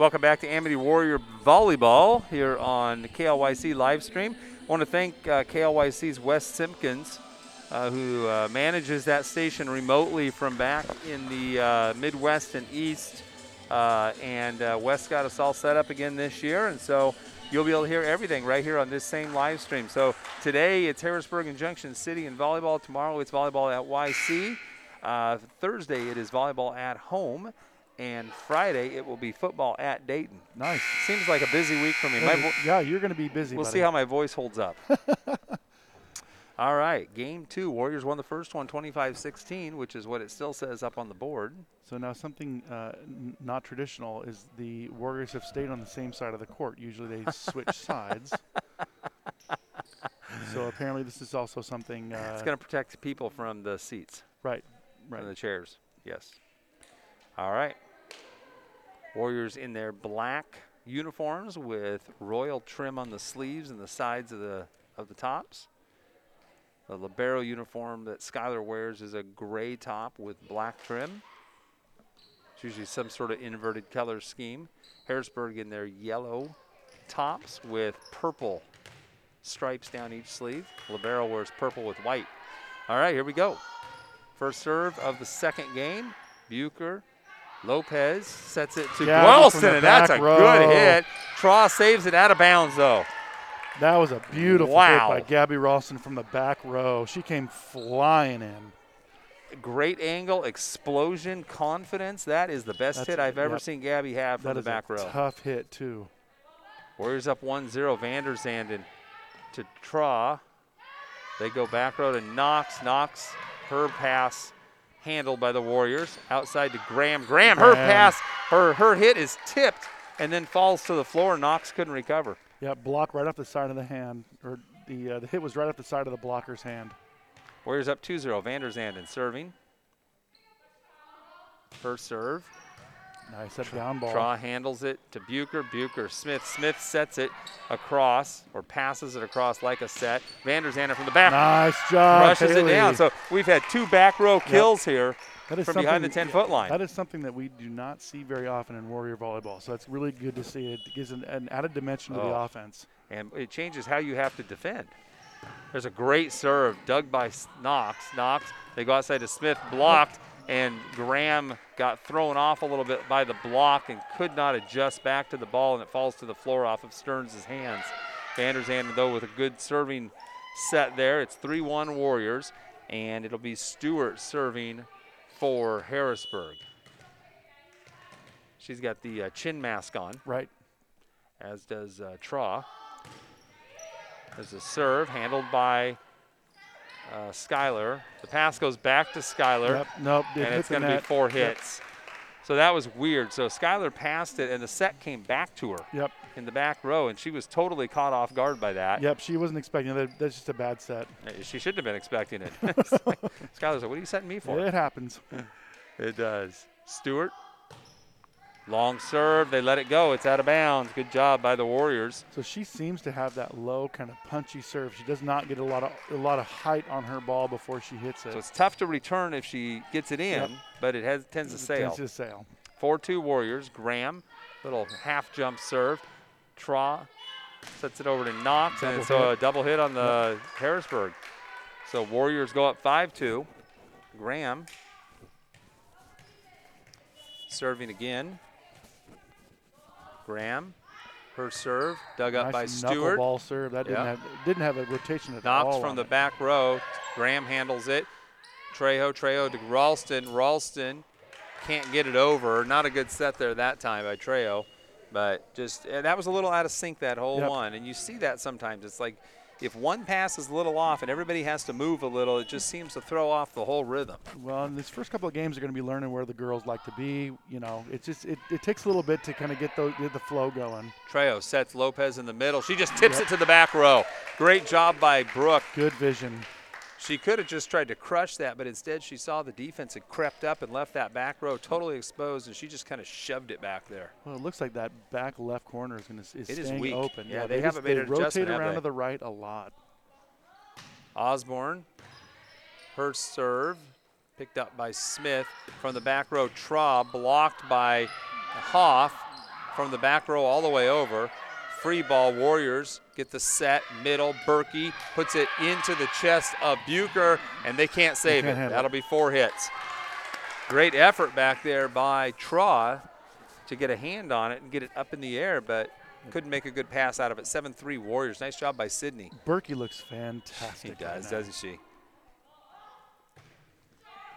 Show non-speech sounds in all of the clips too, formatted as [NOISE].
Welcome back to Amity Warrior Volleyball here on KLYC live stream. I want to thank uh, KLYC's Wes Simpkins, uh, who uh, manages that station remotely from back in the uh, Midwest and East. Uh, and uh, Wes got us all set up again this year, and so you'll be able to hear everything right here on this same live stream. So today it's Harrisburg and Junction City in volleyball. Tomorrow it's volleyball at YC. Thursday it is volleyball at home and Friday it will be football at Dayton. Nice. Seems like a busy week for me. Yeah, yeah you're going to be busy. We'll buddy. see how my voice holds up. [LAUGHS] All right, game two. Warriors won the first one 25 16, which is what it still says up on the board. So now something uh, n- not traditional is the Warriors have stayed on the same side of the court. Usually they switch [LAUGHS] sides. So apparently this is also something. Uh, it's going to protect people from the seats, right, right. from the chairs. Yes. All right. Warriors in their black uniforms with royal trim on the sleeves and the sides of the of the tops. The libero uniform that Skylar wears is a gray top with black trim. It's usually some sort of inverted color scheme. Harrisburg in their yellow tops with purple stripes down each sleeve. Libero wears purple with white. All right, here we go. First serve of the second game. Bucher Lopez sets it to Guelson, and that's a row. good hit. Traw saves it out of bounds, though. That was a beautiful wow. hit by Gabby Ralston from the back row. She came flying in. Great angle, explosion, confidence. That is the best That's, hit I've ever yep. seen Gabby have from That the is back a row. tough hit too. Warriors up 1-0. Vander Zanden to Traw. They go back row to Knox. Knox, her pass handled by the Warriors. Outside to Graham. Graham, her Graham. pass, her her hit is tipped and then falls to the floor. Knox couldn't recover. Yeah, block right off the side of the hand, or the uh, the hit was right off the side of the blocker's hand. Warriors up 2-0. Vander Zanden serving. First serve. Nice that down ball. Traw handles it to Bucher. Bucher, Smith. Smith sets it across or passes it across like a set. Vander Zanden from the back Nice job. rushes it down. So we've had two back row kills here That is from behind the 10 foot line. That is something that we do not see very often in Warrior volleyball. So it's really good to see. It gives an, an added dimension to the Oh. offense. and it changes how you have to defend. There's a great serve dug by Knox. Knox, they go outside to Smith, blocked, and Graham got thrown off a little bit by the block and could not adjust back to the ball, and it falls to the floor off of Stearns' hands. Vander Zanden, though, with a good serving set there. It's 3 1 Warriors, and it'll be Stewart serving for Harrisburg. She's got the uh, chin mask on Right. as does uh, Traw. There's a serve handled by uh, Skylar. The pass goes back to Skylar, Yep. Nope. And it's going to be four Yep. hits. So that was weird. So Skylar passed it, and the set came back to her Yep. in the back row, and she was totally caught off guard by that. Yep. She wasn't expecting that. That's just a bad set. She shouldn't have been expecting it. [LAUGHS] Skylar's like, "What are you setting me for?" It happens. [LAUGHS] It does. Stewart, long serve. They let it go. It's out of bounds. Good job by the Warriors. So she seems to have that low kind of punchy serve. She does not get a lot of a lot of height on her ball before she hits it. So it's tough to return if she gets it in, Yep. but it has tends to sail. Tends to sail. 4-2 Warriors. Graham, little half jump serve. Traw sets it over to Knox, and Double it's a double hit on the Harrisburg. So Warriors go up 5-2. Graham serving again. Graham, her serve, dug up nice by Stewart. knuckleball serve. That didn't have didn't have a rotation at Knox all. from the it. back row. Graham handles it. Trejo, Trejo to Ralston. Ralston can't get it over. Not a good set there that time by Trejo, but just and that was a little out of sync that whole Yep. one. And you see that sometimes. It's like if one pass is a little off and everybody has to move a little, it just seems to throw off the whole rhythm. Well, in these first couple of games, they're going to be learning where the girls like to be. You know, it's just it, it takes a little bit to kind of get the the flow going. Trejo sets Lopez in the middle. She just tips it to the back row. Great job by Brooke. Good vision. She could have just tried to crush that, but instead she saw the defense had crept up and left that back row totally exposed, and she just kind of shoved it back there. Well, it looks like that back left corner is going to is It is staying weak. open. Yeah, they just- haven't made they an rotate adjustment, have around they? to the right a lot. Osborne, her serve, picked up by Smith from the back row. Traw blocked by Hoff. from the back row all the way over. Free ball, Warriors get the set, middle. Berkey puts it into the chest of Bucher, and they can't save can't it. That'll be four hits. Great effort back there by Traw to get a hand on it and get it up in the air, but couldn't make a good pass out of it. 7 3 Warriors. Nice job by Sydney. Berkey looks fantastic. right does, doesn't she?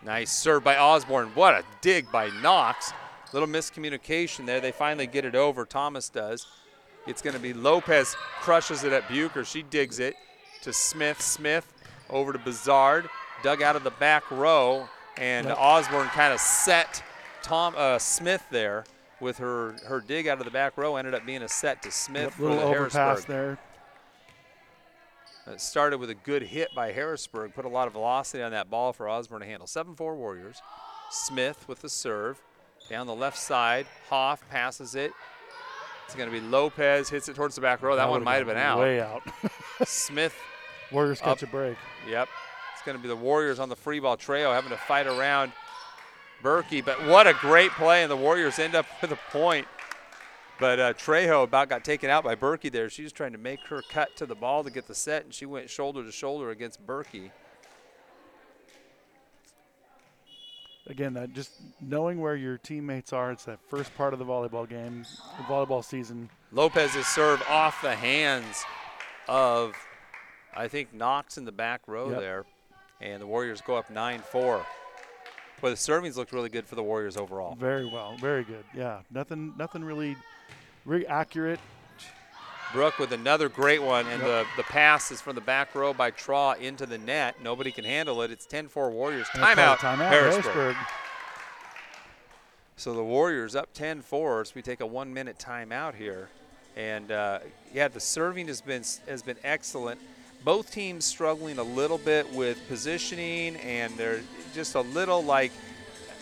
Nice serve by Osborne. What a dig by Knox. Little miscommunication there. They finally get it over. Thomas does. It's going to be Lopez crushes it at Bucher. She digs it to Smith. Smith over to Bizard. Dug out of the back row, and Yep. Osborne kind of set Tom uh, Smith there with her her dig out of the back row. Ended up being a set to Smith Yep, for little the overpass Harrisburg. there. It started with a good hit by Harrisburg, put a lot of velocity on that ball for Osborne to handle. 7 4 Warriors. Smith with the serve. Down the left side. Hoff passes it. It's going to be Lopez, hits it towards the back row. That, one might have been out. Way out. [LAUGHS] Smith, Warriors Up. catch a break. yep. It's going to be the Warriors on the free ball. Trejo having to fight around Berkey. But what a great play, and the Warriors end up [LAUGHS] with a point. But uh, Trejo about got taken out by Berkey there. She was trying to make her cut to the ball to get the set, and she went shoulder to shoulder against Berkey. Again, that just knowing where your teammates are. It's that first part of the volleyball game, the volleyball season. Lopez's serve off the hands of, I think, Knox in the back row Yep. there. And the Warriors go up 9 4. But the servings looked really good for the Warriors overall. Very well, very good. Yeah, nothing, nothing really, really accurate. Brooke with another great one, and Yep. the, the pass is from the back row by Traw into the net. Nobody can handle it. It's 10 4 Warriors. Timeout, Timeout. Harrisburg. Harrisburg. So the Warriors up 10 4. So we take a one minute timeout here. And uh, yeah, the serving has been has been excellent. Both teams struggling a little bit with positioning, and they're just a little like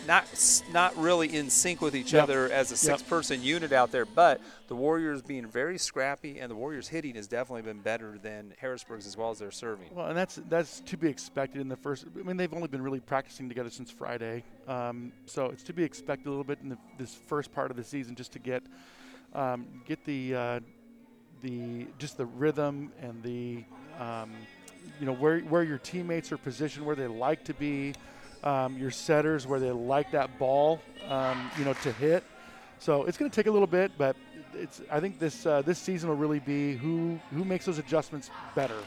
not not really in sync with each Yep. other as a Yep. six person unit out there. But the Warriors being very scrappy, and the Warriors hitting has definitely been better than Harrisburg's as well as their serving. Well, and that's that's to be expected in the first. I mean, they've only been really practicing together since Friday, um, so it's to be expected a little bit in the, this first part of the season just to get um, get the uh, the just the rhythm and the um, you know where where your teammates are positioned, where they like to be, um, your setters where they like that ball, um, you know, to hit. So it's going to take a little bit, but it's. I think this uh, this season will really be who who makes those adjustments better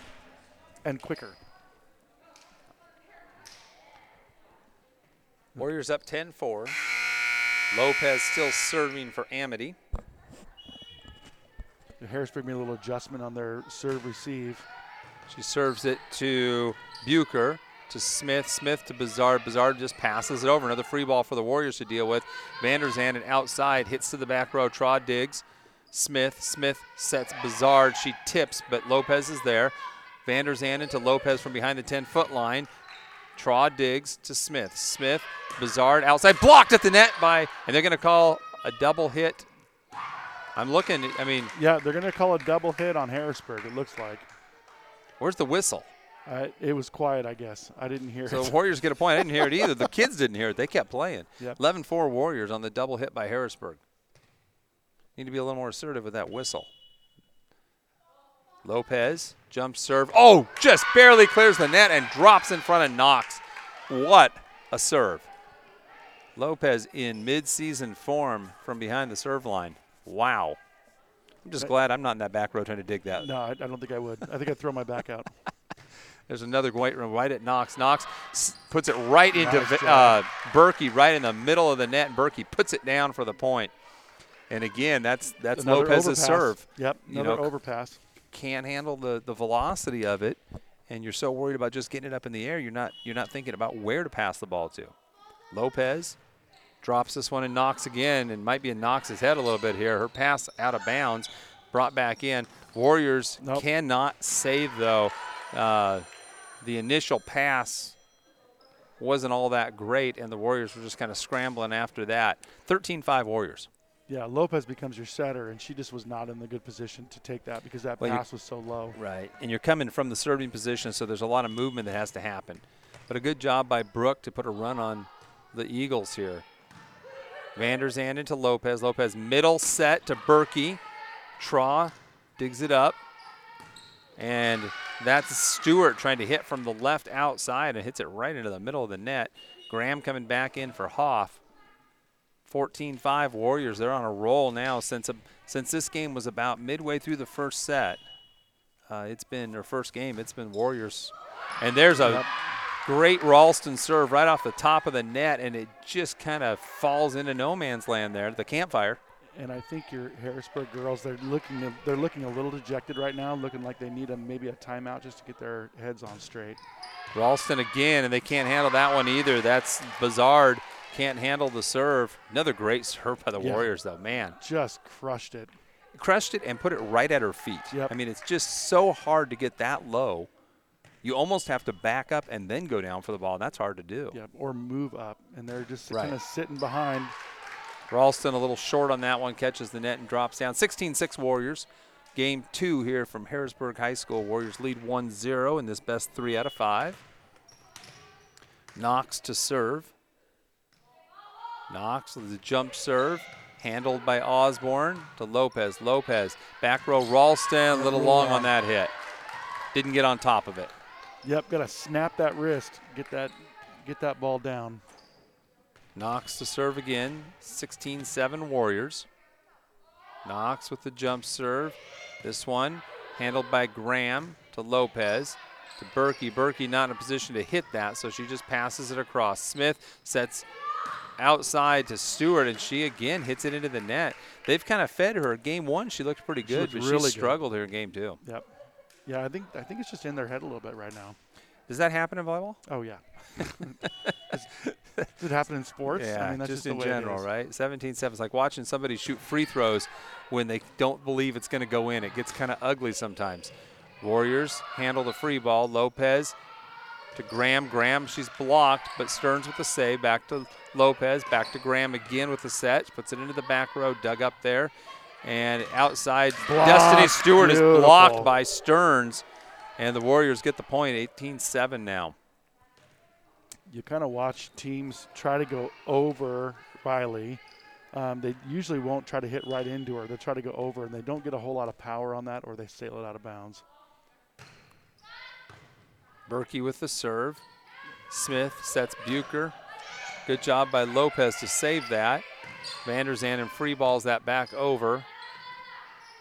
and quicker. Warriors up 10 4. Lopez still serving for Amity. Harrisburg made a little adjustment on their serve receive. She serves it to Bucher, to Smith, Smith to Bizard. Bizard just passes it over. Another free ball for the Warriors to deal with. Vander Zanden outside, hits to the back row. Traw digs. Smith, Smith sets Bizard. She tips, but Lopez is there. Vander Zanden to Lopez from behind the 10 foot line. Traw digs to Smith. Smith, Bizard outside, blocked at the net by, and they're going to call a double hit. I'm looking, I mean, Yeah, they're going to call a double hit on Harrisburg. It looks like where's the whistle? Uh, it was quiet. I guess I didn't hear So it. the Warriors get a point. I didn't hear it either. The [LAUGHS] kids didn't hear it. They kept playing. Yep. 11-4 Warriors on the double hit by Harrisburg. Need to be a little more assertive with that whistle. Lopez jump serve. Oh, just barely clears the net and drops in front of Knox. What a serve. Lopez in mid-season form from behind the serve line. Wow. I'm just glad I'm not in that back row trying to dig that. No, I, I don't think I would. I think I'd throw my back out. [LAUGHS] There's another white room right at Knox. Knox puts it right into Nice uh, Berkey, right in the middle of the net, and Berkey puts it down for the point. And again, that's that's Another Lopez's overpass. serve. Yep, You another know, overpass. Can't handle the, the velocity of it, and you're so worried about just getting it up in the air, you're not you're not thinking about where to pass the ball to. Lopez drops this one and Knox again, and might be in Knox's head a little bit here. Her pass out of bounds, brought back in. Warriors Nope. cannot save though. Uh, the initial pass wasn't all that great, and the Warriors were just kind of scrambling after that. 13-5 Warriors. Yeah, Lopez becomes your setter, and she just was not in the good position to take that because that Well, pass was so low. Right. And you're coming from the serving position, so there's a lot of movement that has to happen. But a good job by Brooke to put a run on the Eagles here. Vander Zanden to Lopez. Lopez middle set to Berkey. Traw digs it up. And that's Stewart trying to hit from the left outside and hits it right into the middle of the net. Graham coming back in for Hoff. 14-5 Warriors. They're on a roll now since a, since this game was about midway through the first set. Uh, it's been their first game. It's been Warriors, and there's a Yep. great Ralston serve right off the top of the net, and it just kind of falls into no man's land there. The campfire. And I think your Harrisburg girls, they're looking a, they're looking a little dejected right now, looking like they need a maybe a timeout just to get their heads on straight. Ralston again, and they can't handle that one either. That's Bizard. Can't handle the serve. Another great serve by the Yeah. Warriors, though. Man, Just crushed it. crushed it and put it right at her feet. Yep. I mean, it's just so hard to get that low. You almost have to back up and then go down for the ball. And that's hard to do. Yeah, or move up, and they're just Right. kind of sitting behind. Ralston a little short on that one, catches the net and drops down. 16-6 Warriors. Game two here from Harrisburg High School. Warriors lead 1-0 in this best three out of five. Knox to serve. Knox with the jump serve. Handled by Osborne to Lopez. Lopez. Back row Ralston, a little long on that hit. Didn't get on top of it. Yep, got to snap that wrist, get that get that ball down. Knox to serve again. 16 7 Warriors. Knox with the jump serve. This one handled by Graham to Lopez to Berkey. Berkey not in a position to hit that, so she just passes it across. Smith sets outside to Stewart, and she again hits it into the net. They've kind of fed her. Game one, she looked pretty good, looked but really she good. struggled here in game two. Yep. Yeah, I think I think it's just in their head a little bit right now. Does that happen in volleyball? Oh yeah. [LAUGHS] Does it happen in sports? Yeah, I mean, that's just, just, in general, right? 17-7 is like watching somebody shoot free throws when they don't believe it's going to go in. It gets kind of ugly sometimes. Warriors handle the free ball. Lopez to Graham. Graham, she's blocked, but Stearns with the save. Back to Lopez. Back to Graham again with the set. Puts it into the back row. Dug up there. And outside, Blocked. Destiny Stewart is blocked by Stearns. And the Warriors get the point, 18-7 now. You kind of watch teams try to go over Riley. Um, they usually won't try to hit right into her. They try to go over, and they don't get a whole lot of power on that, or they sail it out of bounds. Berkey with the serve. Smith sets Bucher. Good job by Lopez to save that. Vander Zanden free balls that back over.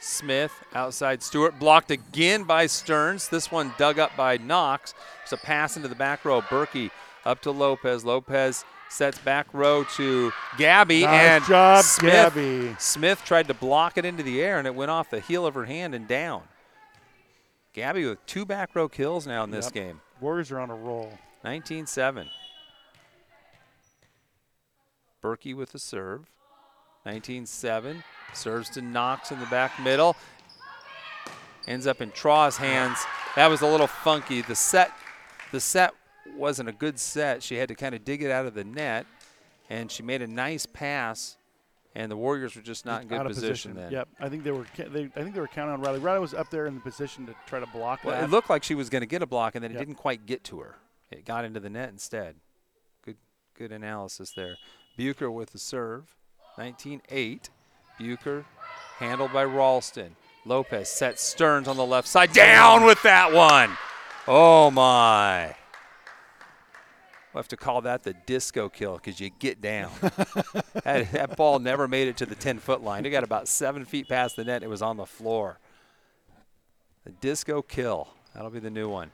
Smith outside Stewart blocked again by Stearns. This one dug up by Knox. It's a pass into the back row. Berkey up to Lopez. Lopez sets back row to Gabby Nice and job, Smith. Gabby. Smith tried to block it into the air and it went off the heel of her hand and down. Gabby with two back row kills now in this Yep. game. Warriors are on a roll. 19 7. Berkey with the serve. 19 7. Serves to Knox in the back middle. Ends up in Traw's hands. That was a little funky. The set the set wasn't a good set. She had to kind of dig it out of the net. And she made a nice pass. And the Warriors were just not in good of position, then. Yep, I think they were. They, I think they were counting on Riley. Riley was up there in the position to try to block Well, that. it looked like she was going to get a block, and then it Yep. didn't quite get to her. It got into the net instead. Good, good analysis there. Bucher with the serve, 19-8. Bucher handled by Ralston. Lopez sets Stearns on the left side. Down with that one. Oh my. We'll have to call that the disco kill because you get down. [LAUGHS] that, that ball never made it to the 10 foot line. It got about seven feet past the net. It was on the floor. The disco kill. That'll be the new one.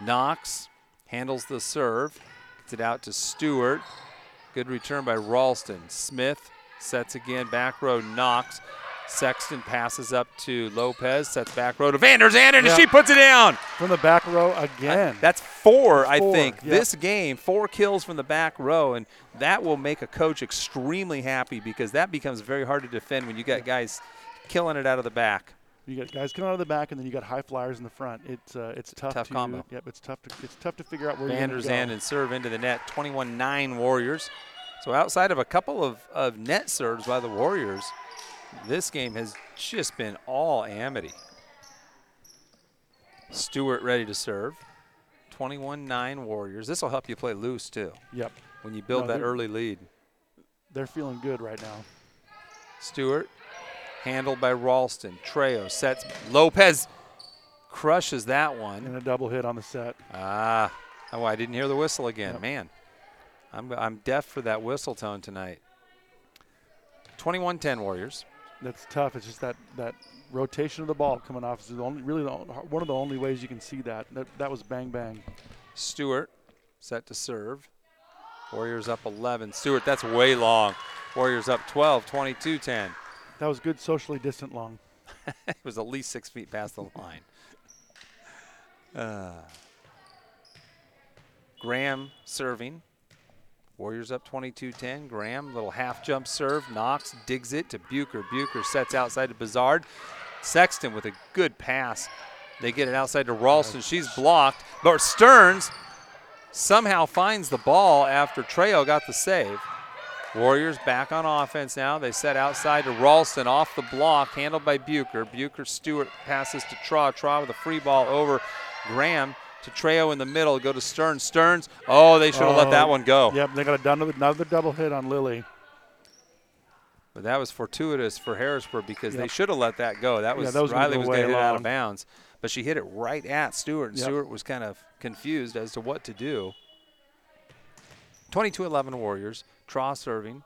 Knox handles the serve, gets it out to Stewart. Good return by Ralston. Smith sets again, back row Knox. Sexton passes up to Lopez, sets back row to Vander Zanden, and she puts it down. From the back row again. That's four, I think, yep. this game. Four kills from the back row, and that will make a coach extremely happy because that becomes very hard to defend when you got guys killing it out of the back. You got guys coming out of the back, and then you got high flyers in the front. It's uh, it's tough. Tough to, combo. Yep, it's tough to it's tough to figure out where you're Vander Zanden serve into the net, 21-9 Warriors. So outside of a couple of, of net serves by the Warriors, this game has just been all Amity. Stewart ready to serve. 21-9 Warriors. This will help you play loose too Yep. when you build No, that early lead. they're feeling good right now. Stewart, handled by Ralston. Trejo sets. Lopez crushes that one. And a double hit on the set. Ah, oh, I didn't hear the whistle again. Yep. Man, I'm, I'm deaf for that whistle tone tonight. 21 10 Warriors. That's tough. It's just that, that rotation of the ball coming off is the only, really the, one of the only ways you can see that. That, that was bang bang. Stewart set to serve. Warriors up 11. Stewart, that's way long. Warriors up 12, 22 10. That was good socially distant long. [LAUGHS] it was at least six feet past the line. Uh, Graham serving. Warriors up 22 10. Graham, little half jump serve. Knox digs it to Bucher. Bucher sets outside to Bizard. Sexton with a good pass. They get it outside to Ralston. She's blocked. But Stearns somehow finds the ball after Trejo got the save. Warriors back on offense now. They set outside to Ralston off the block, handled by Bucher. Bucher Stewart passes to Traw. Traw with a free ball over Graham to Trejo in the middle. Go to Stearns. Stearns. Oh, they should have let that oh, one go. Yep, they got another, another double hit on Lily. But that was fortuitous for Harrisburg because they should have let that go. That was, that was Riley was going to way hit it out of bounds. But she hit it right at Stewart, and Yep. Stewart was kind of confused as to what to do. 22-11 Warriors. Traw serving.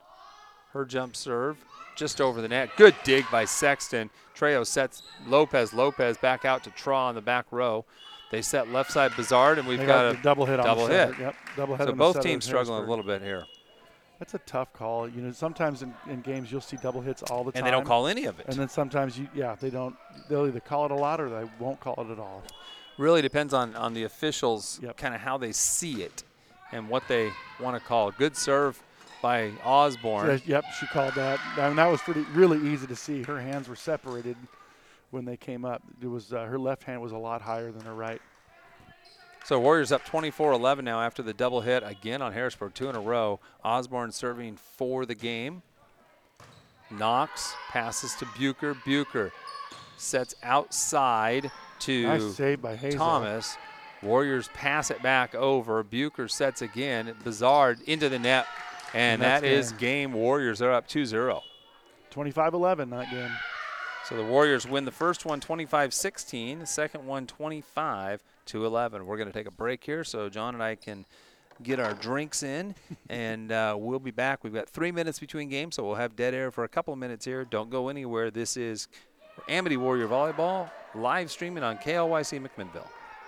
Her jump serve just over the net. Good dig by Sexton. Trejo sets Lopez. Lopez back out to Traw on the back row. They set left side Bizard, and we've got, the a double hit double setter. hit. Yep, double hit so both teams struggling a little bit here, That's a tough call. You know, sometimes in, in games you'll see double hits all the time. and they don't call any of it. And then sometimes you, yeah, they don't. They'll either call it a lot or they won't call it at all. really depends on on the officials Yep. kind of how they see it and what they want to call good serve by Osborne yep, she called that. I mean, that was pretty really easy to see. Her hands were separated when they came up. It was uh, her left hand was a lot higher than her right. so warriors up 24-11 now after the double hit again on harrisburg two in a row osborne serving for the game knox passes to bucher bucher sets outside to nice save by Hazel. thomas warriors pass it back over bucher sets again bizard into the net and, And that is game. game warriors are up 2-0 25-11 that game. So the Warriors win the first one 25 16, the second one 25 to 11. We're going to take a break here so John and I can get our drinks in, [LAUGHS] and uh, we'll be back. We've got three minutes between games, so we'll have dead air for a couple of minutes here. Don't go anywhere. This is Amity Warrior Volleyball live streaming on KLYC McMinnville.